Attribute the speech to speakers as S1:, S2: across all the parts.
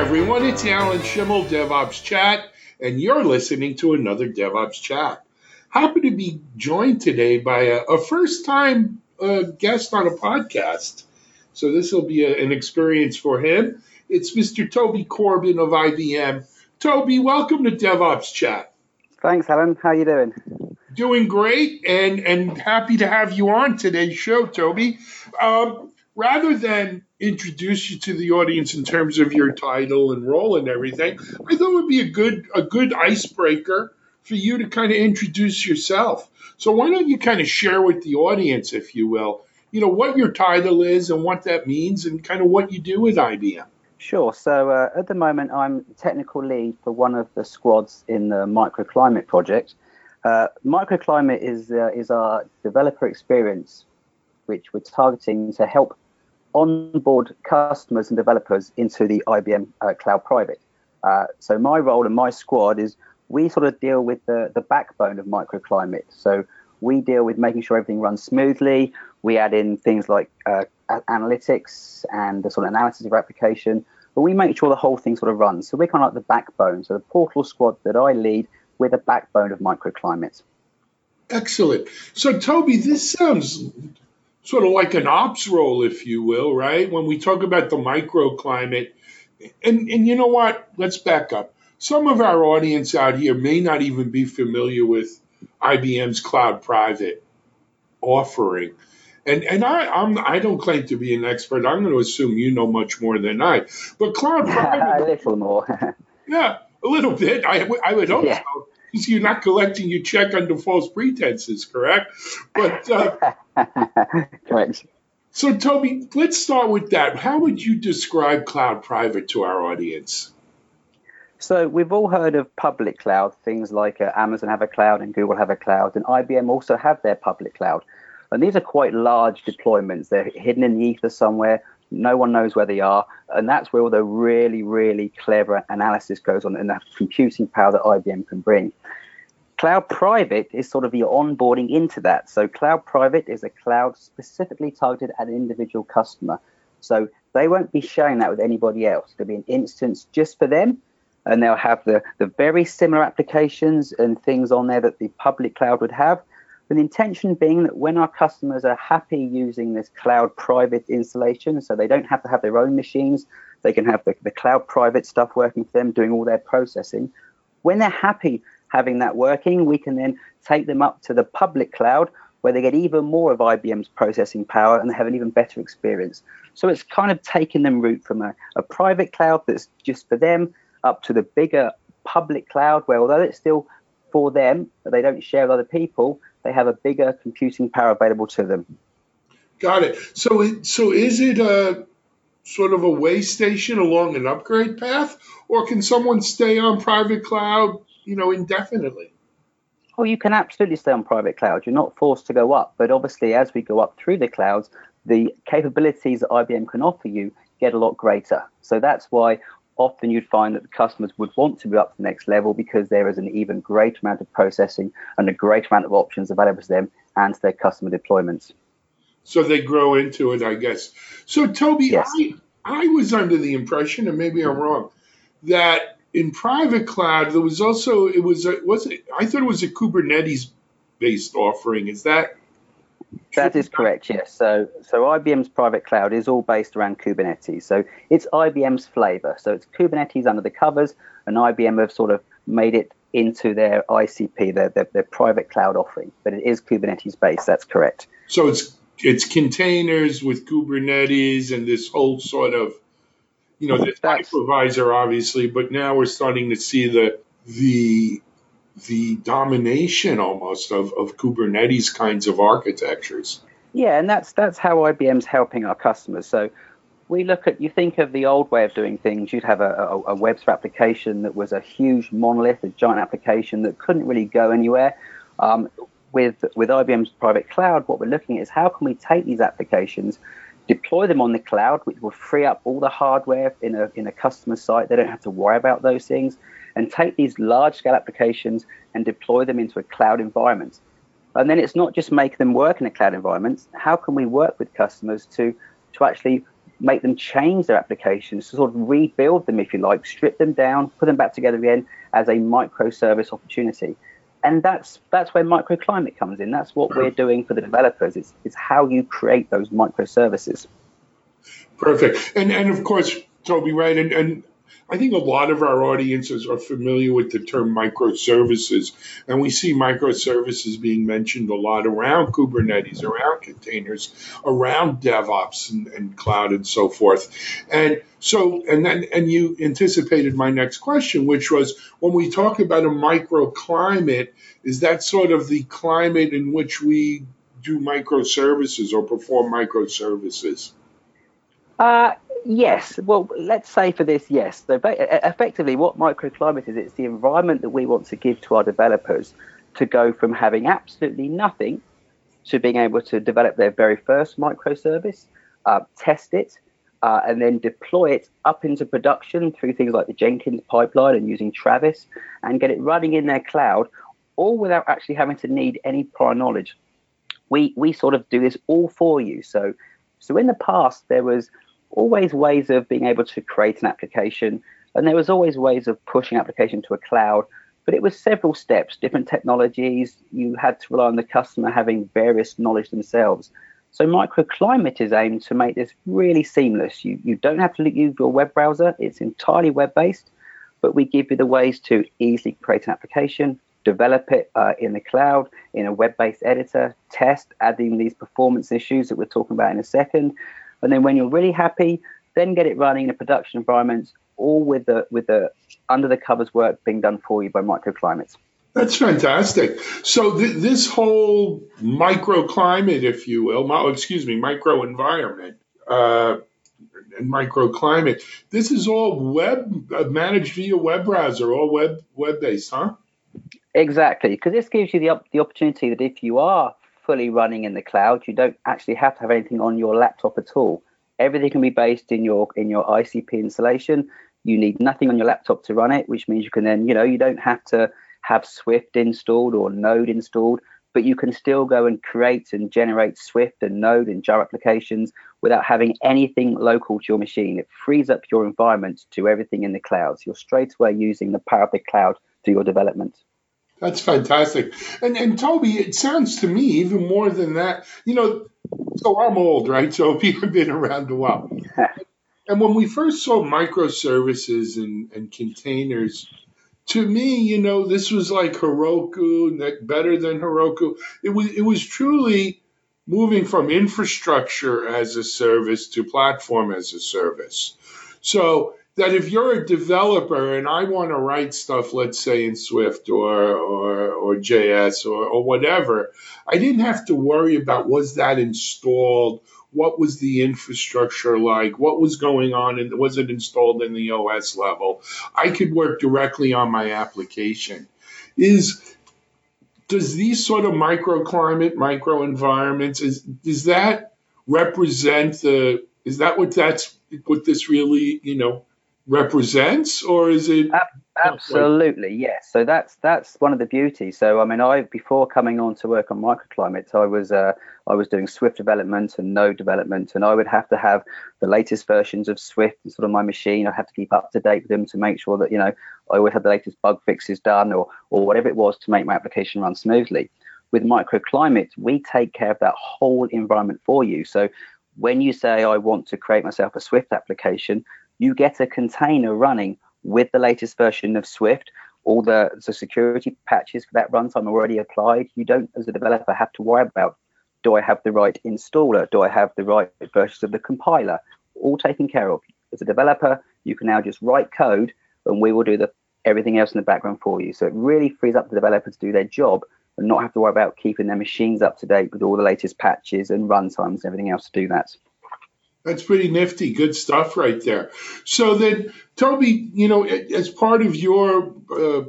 S1: everyone. It's Alan Shimel, DevOps Chat, and you're listening to another DevOps Chat. Happy to be joined today by a, a first time uh, guest on a podcast. So this will be a, an experience for him. It's Mr. Toby Corbin of IBM. Toby, welcome to DevOps Chat.
S2: Thanks, Alan. How are you doing?
S1: Doing great, and and happy to have you on today's show, Toby. Um, rather than introduce you to the audience in terms of your title and role and everything, I thought it would be a good a good icebreaker for you to kind of introduce yourself. So why don't you kind of share with the audience, if you will, you know what your title is and what that means, and kind of what you do with IBM.
S2: Sure. So uh, at the moment, I'm technical lead for one of the squads in the microclimate project. Uh, microclimate is uh, is our developer experience, which we're targeting to help onboard customers and developers into the IBM uh, Cloud Private. Uh, so my role and my squad is we sort of deal with the, the backbone of microclimate. So we deal with making sure everything runs smoothly. We add in things like uh, analytics and the sort of analysis of application, but we make sure the whole thing sort of runs. So we're kind of like the backbone. So the portal squad that I lead, we're the backbone of microclimate.
S1: Excellent. So Toby, this sounds sort of like an ops role, if you will, right? When we talk about the microclimate, and and you know what? Let's back up. Some of our audience out here may not even be familiar with IBM's Cloud Private offering. And and I I'm I don't claim to be an expert. I'm going to assume you know much more than I. But Cloud Private,
S2: a little more.
S1: yeah, a little bit. I I would hope yeah. so. Because you're not collecting your check under false pretenses, correct? But uh,
S2: correct.
S1: So, Toby, let's start with that. How would you describe Cloud Private to our audience?
S2: So we've all heard of public cloud, things like uh, Amazon have a cloud and Google have a cloud, and IBM also have their public cloud. And these are quite large deployments. They're hidden in the ether somewhere. No one knows where they are. And that's where all the really, really clever analysis goes on and the computing power that IBM can bring. Cloud Private is sort of the onboarding into that. So Cloud Private is a cloud specifically targeted at an individual customer. So they won't be sharing that with anybody else. There'll be an instance just for them and they'll have the, the very similar applications and things on there that the public cloud would have. But the intention being that when our customers are happy using this cloud private installation, so they don't have to have their own machines, they can have the, the cloud private stuff working for them, doing all their processing. When they're happy having that working, we can then take them up to the public cloud where they get even more of IBM's processing power and they have an even better experience. So it's kind of taking them route from a, a private cloud that's just for them up to the bigger public cloud, where although it's still for them, but they don't share with other people, they have a bigger computing power available to them.
S1: Got it. So, so is it a sort of a way station along an upgrade path, or can someone stay on private cloud, you know, indefinitely?
S2: Oh, you can absolutely stay on private cloud. You're not forced to go up, but obviously, as we go up through the clouds, the capabilities that IBM can offer you get a lot greater. So that's why often you'd find that the customers would want to be up to the next level because there is an even greater amount of processing and a greater amount of options available to them and to their customer deployments.
S1: So they grow into it, I guess. So Toby, yes. I, I was under the impression, and maybe I'm wrong, that in private cloud there was also it was a, was it I thought it was a Kubernetes based offering. Is that
S2: that is correct, yes. So, so IBM's private cloud is all based around Kubernetes. So it's IBM's flavor. So it's Kubernetes under the covers, and IBM have sort of made it into their ICP, their, their, their private cloud offering. But it is Kubernetes based. That's correct.
S1: So it's it's containers with Kubernetes and this whole sort of, you know, the hypervisor, obviously. But now we're starting to see the the the domination almost of, of Kubernetes kinds of architectures.
S2: Yeah, and that's that's how IBM's helping our customers. So we look at you think of the old way of doing things. You'd have a, a, a web application that was a huge monolith, a giant application that couldn't really go anywhere. Um, with with IBM's private cloud, what we're looking at is how can we take these applications, deploy them on the cloud, which will free up all the hardware in a in a customer site. They don't have to worry about those things and take these large scale applications and deploy them into a cloud environment. And then it's not just make them work in a cloud environment. How can we work with customers to, to actually make them change their applications, to sort of rebuild them, if you like, strip them down, put them back together again as a microservice opportunity. And that's that's where microclimate comes in. That's what we're doing for the developers. It's, it's how you create those microservices.
S1: Perfect. And and of course, Toby, right? And, and I think a lot of our audiences are familiar with the term microservices, and we see microservices being mentioned a lot around Kubernetes, around containers, around DevOps and, and cloud and so forth. And so, and then, and you anticipated my next question, which was when we talk about a microclimate, is that sort of the climate in which we do microservices or perform microservices?
S2: Uh, yes. Well, let's say for this, yes. So effectively, what microclimate is, it's the environment that we want to give to our developers to go from having absolutely nothing to being able to develop their very first microservice, uh, test it, uh, and then deploy it up into production through things like the Jenkins pipeline and using Travis and get it running in their cloud, all without actually having to need any prior knowledge. We, we sort of do this all for you. So, so in the past, there was always ways of being able to create an application, and there was always ways of pushing application to a cloud. But it was several steps, different technologies. You had to rely on the customer having various knowledge themselves. So microclimate is aimed to make this really seamless. You you don't have to use your web browser; it's entirely web based. But we give you the ways to easily create an application, develop it uh, in the cloud in a web based editor, test, adding these performance issues that we're talking about in a second, and then when you're really happy, then get it running in a production environment, all with the with the under the covers work being done for you by microclimates.
S1: That's fantastic. So th- this whole microclimate, if you will, excuse me, micro environment uh, and microclimate, this is all web uh, managed via web browser, all web web based, huh?
S2: Exactly, because this gives you the the opportunity that if you are fully running in the cloud. You don't actually have to have anything on your laptop at all. Everything can be based in your in your ICP installation. You need nothing on your laptop to run it, which means you can then, you know, you don't have to have Swift installed or Node installed, but you can still go and create and generate Swift and Node and Jar applications without having anything local to your machine. It frees up your environment to everything in the cloud. So you're straight away using the power of the cloud to your development.
S1: That's fantastic. And and Toby, it sounds to me even more than that. You know, so I'm old, right? So I've been around a while. and when we first saw microservices and, and containers, to me, you know, this was like Heroku, better than Heroku. It was it was truly moving from infrastructure as a service to platform as a service. So that if you're a developer and I want to write stuff, let's say in Swift or or, or JS or, or whatever, I didn't have to worry about was that installed, what was the infrastructure like, what was going on, and was it installed in the OS level. I could work directly on my application. Is does these sort of microclimate, micro environments, is does that represent the is that what that's what this really, you know, represents, or is it?
S2: Absolutely, yes. So that's that's one of the beauties. So I mean, I before coming on to work on microclimates, I was uh, I was doing Swift development and Node development, and I would have to have the latest versions of Swift and sort of my machine. I have to keep up to date with them to make sure that you know I would have the latest bug fixes done or or whatever it was to make my application run smoothly. With microclimate, we take care of that whole environment for you. So when you say I want to create myself a Swift application, you get a container running with the latest version of Swift. All the, the security patches for that runtime are already applied. You don't, as a developer, have to worry about do I have the right installer? Do I have the right versions of the compiler? All taken care of. As a developer, you can now just write code and we will do the everything else in the background for you. So it really frees up the developer to do their job and not have to worry about keeping their machines up to date with all the latest patches and runtimes and everything else to do that.
S1: That's pretty nifty. Good stuff right there. So then, Toby, you know, as part of your, uh,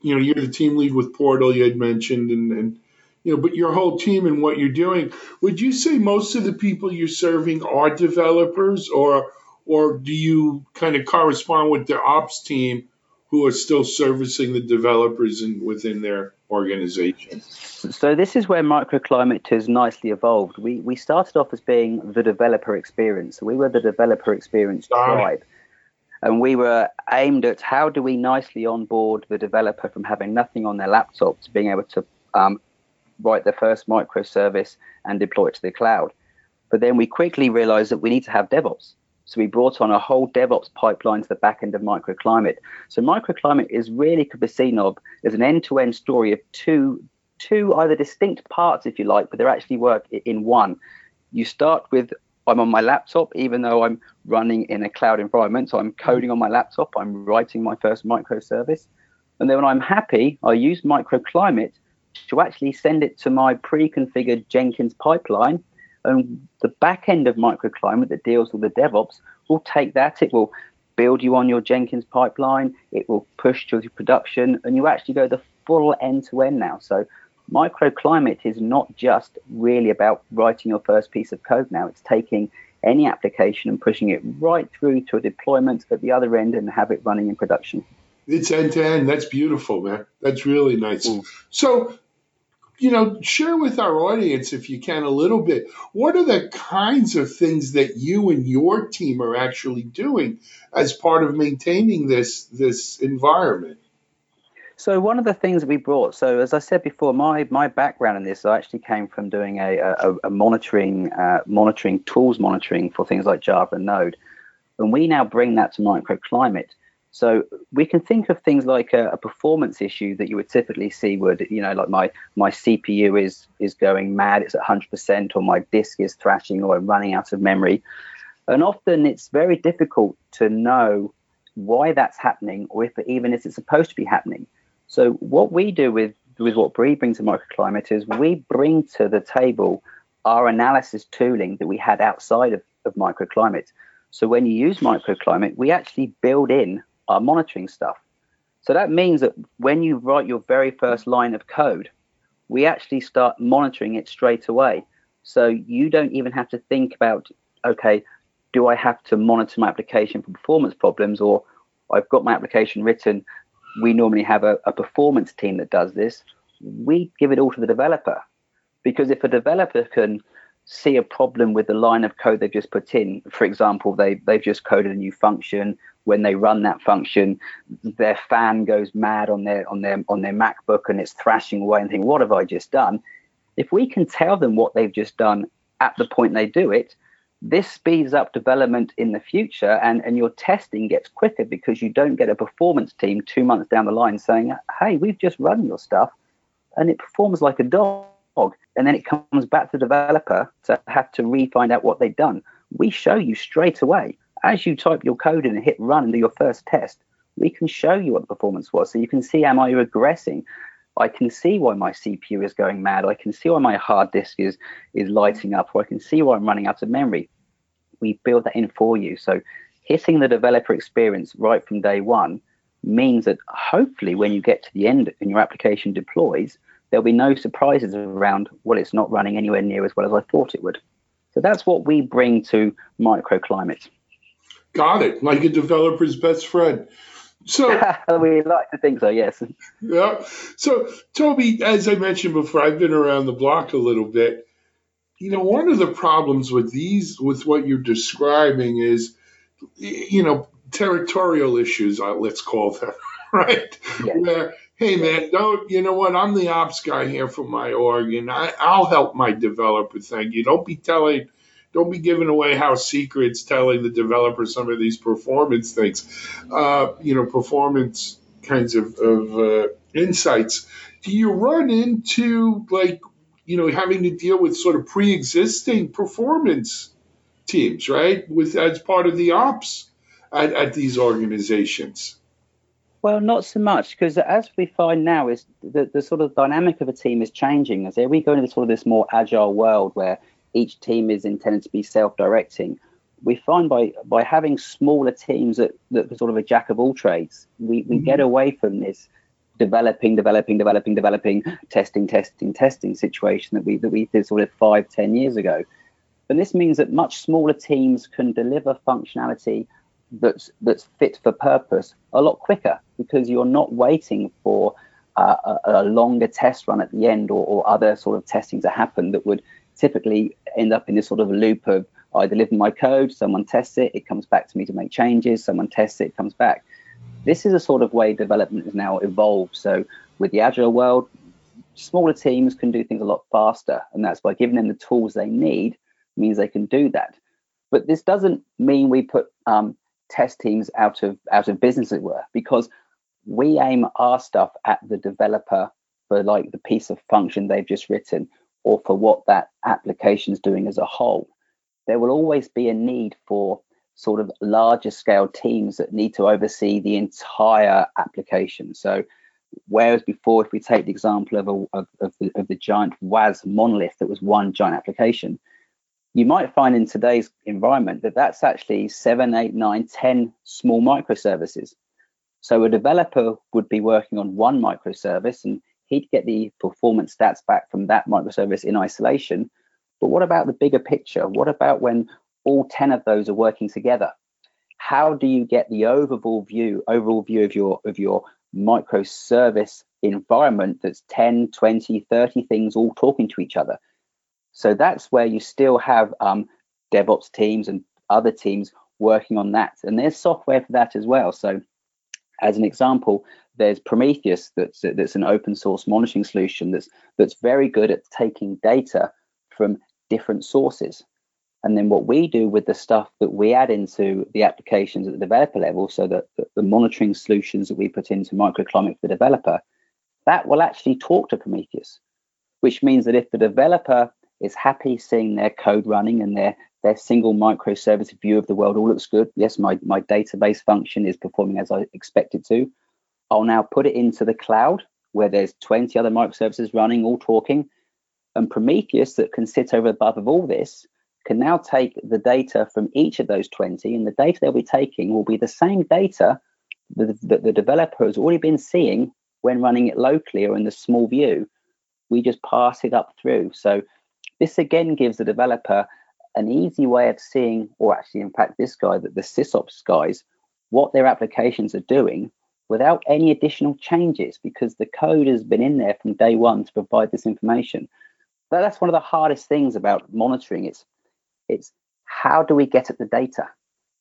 S1: you know, you're the team lead with Portal, you had mentioned, and, and, you know, but your whole team and what you're doing, would you say most of the people you're serving are developers or, or do you kind of correspond with the ops team who are still servicing the developers in, within their organization?
S2: So this is where microclimate has nicely evolved. We we started off as being the developer experience. we were the developer experience tribe. And we were aimed at how do we nicely onboard the developer from having nothing on their laptop to being able to um, write their first microservice and deploy it to the cloud. But then we quickly realized that we need to have DevOps. So we brought on a whole DevOps pipeline to the back end of microclimate. So microclimate is really could be seen of as an end-to-end story of two two either distinct parts, if you like, but they actually work in one. You start with I'm on my laptop, even though I'm running in a cloud environment. So I'm coding on my laptop, I'm writing my first microservice. And then when I'm happy, I use microclimate to actually send it to my pre-configured Jenkins pipeline. And the back end of microclimate that deals with the DevOps will take that. It will build you on your Jenkins pipeline. It will push to your production, and you actually go the full end to end now. So microclimate is not just really about writing your first piece of code now. It's taking any application and pushing it right through to a deployment at the other end and have it running in production.
S1: It's end to end. That's beautiful, man. That's really nice. Mm. So you know, share with our audience, if you can, a little bit. What are the kinds of things that you and your team are actually doing as part of maintaining this this environment?
S2: So one of the things we brought, so as I said before, my my background in this I actually came from doing a, a, a monitoring uh, monitoring tools monitoring for things like Java and Node, and we now bring that to microclimate. So we can think of things like a, a, performance issue that you would typically see would, you know, like my my CPU is is going mad, it's at 100%, or my disk is thrashing, or I'm running out of memory. And often it's very difficult to know why that's happening, or if even if it's supposed to be happening. So what we do with with what Bree brings to microclimate is we bring to the table our analysis tooling that we had outside of, of microclimate. So when you use microclimate, we actually build in are monitoring stuff. So that means that when you write your very first line of code, we actually start monitoring it straight away. So you don't even have to think about, okay, do I have to monitor my application for performance problems or I've got my application written. We normally have a, a performance team that does this. We give it all to the developer because if a developer can see a problem with the line of code they've just put in. For example, they, they've just coded a new function. When they run that function, their fan goes mad on their on their on their MacBook and it's thrashing away and think, what have I just done? If we can tell them what they've just done at the point they do it, this speeds up development in the future and, and your testing gets quicker because you don't get a performance team two months down the line saying, Hey, we've just run your stuff and it performs like a dog and then it comes back to the developer to have to re-find out what they've done. We show you straight away as you type your code in and hit run and do your first test. We can show you what the performance was, so you can see am I regressing. I can see why my CPU is going mad. I can see why my hard disk is is lighting up, or I can see why I'm running out of memory. We build that in for you. So hitting the developer experience right from day one means that hopefully when you get to the end and your application deploys, there'll be no surprises around well it's not running anywhere near as well as i thought it would so that's what we bring to microclimate
S1: got it like a developer's best friend so
S2: we like to think so yes
S1: yeah so toby as i mentioned before i've been around the block a little bit you know one of the problems with these with what you're describing is you know territorial issues uh, let's call them right yes. where hey man, don't you know what? I'm the ops guy here for my org, and I, I'll help my developer. Thank you. Don't be telling, don't be giving away house secrets, telling the developer some of these performance things, uh, you know, performance kinds of, of uh, insights. Do you run into like, you know, having to deal with sort of pre-existing performance teams, right? With as part of the ops at, at these organizations.
S2: Well, not so much because as we find now is the, the sort of dynamic of a team is changing as we go into sort of this more agile world where each team is intended to be self-directing. We find by by having smaller teams that, that are sort of a jack of all trades, we, we mm-hmm. get away from this developing, developing, developing, developing, testing, testing, testing situation that we that we did sort of five, ten years ago. And this means that much smaller teams can deliver functionality that's that's fit for purpose a lot quicker because you're not waiting for uh, a, a, longer test run at the end or, or, other sort of testing to happen that would typically end up in this sort of loop of I deliver my code, someone tests it, it comes back to me to make changes, someone tests it, it comes back. This is a sort of way development has now evolved. So with the agile world, smaller teams can do things a lot faster, and that's by giving them the tools they need means they can do that. But this doesn't mean we put um, test teams out of out of business, as it were, because we aim our stuff at the developer for like the piece of function they've just written or for what that application is doing as a whole. There will always be a need for sort of larger scale teams that need to oversee the entire application. So whereas before, if we take the example of, a, of, of, the, of the giant WAS monolith that was one giant application, you might find in today's environment that that's actually seven, eight, nine, ten small microservices. So a developer would be working on one microservice and he'd get the performance stats back from that microservice in isolation. But what about the bigger picture? What about when all 10 of those are working together? How do you get the overall view, overall view of your of your microservice environment that's 10, 20, 30 things all talking to each other? So that's where you still have um, DevOps teams and other teams working on that. And there's software for that as well. So, as an example, there's Prometheus that's that's an open source monitoring solution that's that's very good at taking data from different sources. And then what we do with the stuff that we add into the applications at the developer level, so that the, the monitoring solutions that we put into microclimate for the developer, that will actually talk to Prometheus, which means that if the developer is happy seeing their code running and their their single microservice view of the world all looks good. Yes, my, my database function is performing as I expect it to. I'll now put it into the cloud where there's 20 other microservices running, all talking. And Prometheus, that can sit over above of all this, can now take the data from each of those 20, and the data they'll be taking will be the same data that the, the developer has already been seeing when running it locally or in the small view. We just pass it up through. So this again gives the developer an easy way of seeing, or actually, in fact, this guy, that the SysOps guys, what their applications are doing without any additional changes because the code has been in there from day one to provide this information. But that's one of the hardest things about monitoring. It's it's how do we get at the data?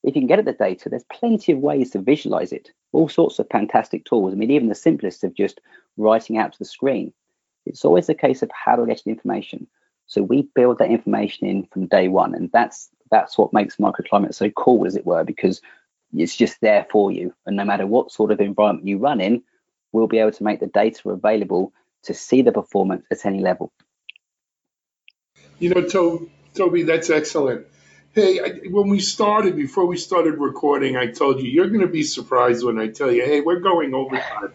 S2: If you can get at the data, there's plenty of ways to visualize it. All sorts of fantastic tools. I mean, even the simplest of just writing out to the screen. It's always a case of how do we get the information. So we build that information in from day one, and that's that's what makes microclimate so cool, as it were, because it's just there for you. And no matter what sort of environment you run in, we'll be able to make the data available to see the performance at any level.
S1: You know, to- Toby, that's excellent. Hey, I, when we started, before we started recording, I told you you're going to be surprised when I tell you, hey, we're going overtime.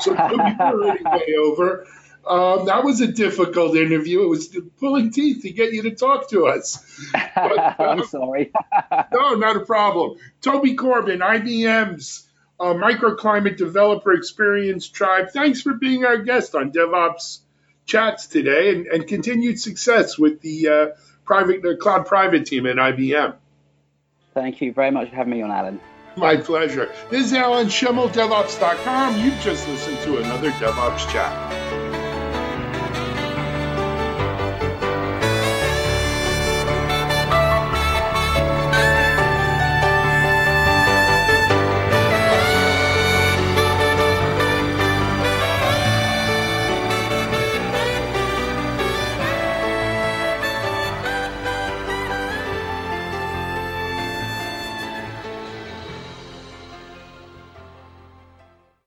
S1: So Toby, we're already way over. Um, that was a difficult interview. It was pulling teeth to get you to talk to us.
S2: But, uh, I'm sorry.
S1: no, not a problem. Toby Corbin, IBM's uh, Microclimate Developer Experience Tribe. Thanks for being our guest on DevOps Chats today, and, and continued success with the uh, private, the cloud private team at IBM.
S2: Thank you very much for having me on, Alan.
S1: My pleasure. This is Alan Shimel, DevOps.com. You've just listened to another DevOps Chat.